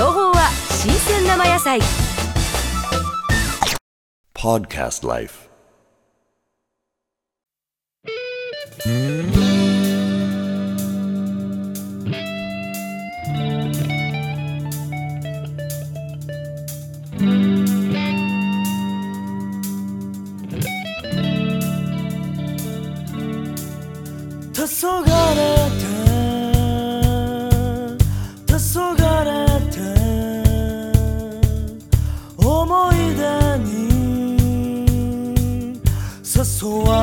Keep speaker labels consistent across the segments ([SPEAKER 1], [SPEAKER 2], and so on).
[SPEAKER 1] 情報は新鮮生野菜
[SPEAKER 2] Podcast Life
[SPEAKER 3] 黄昏 So I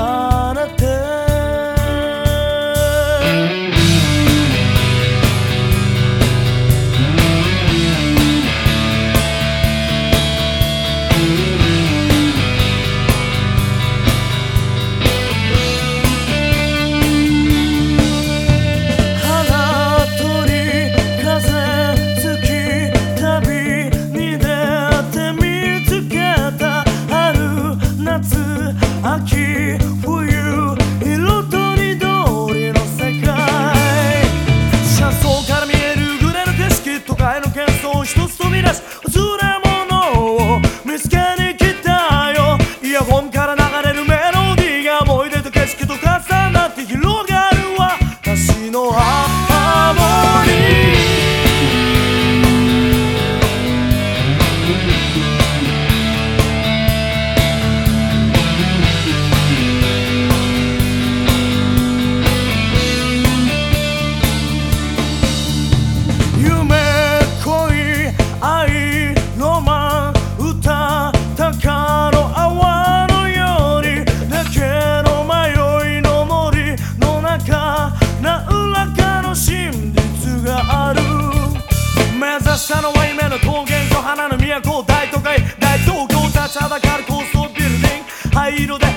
[SPEAKER 3] 出すもれ物を見つけに来たよ。イヤホンから都大都会大東京立ちはだかる高層ビルディング。灰色で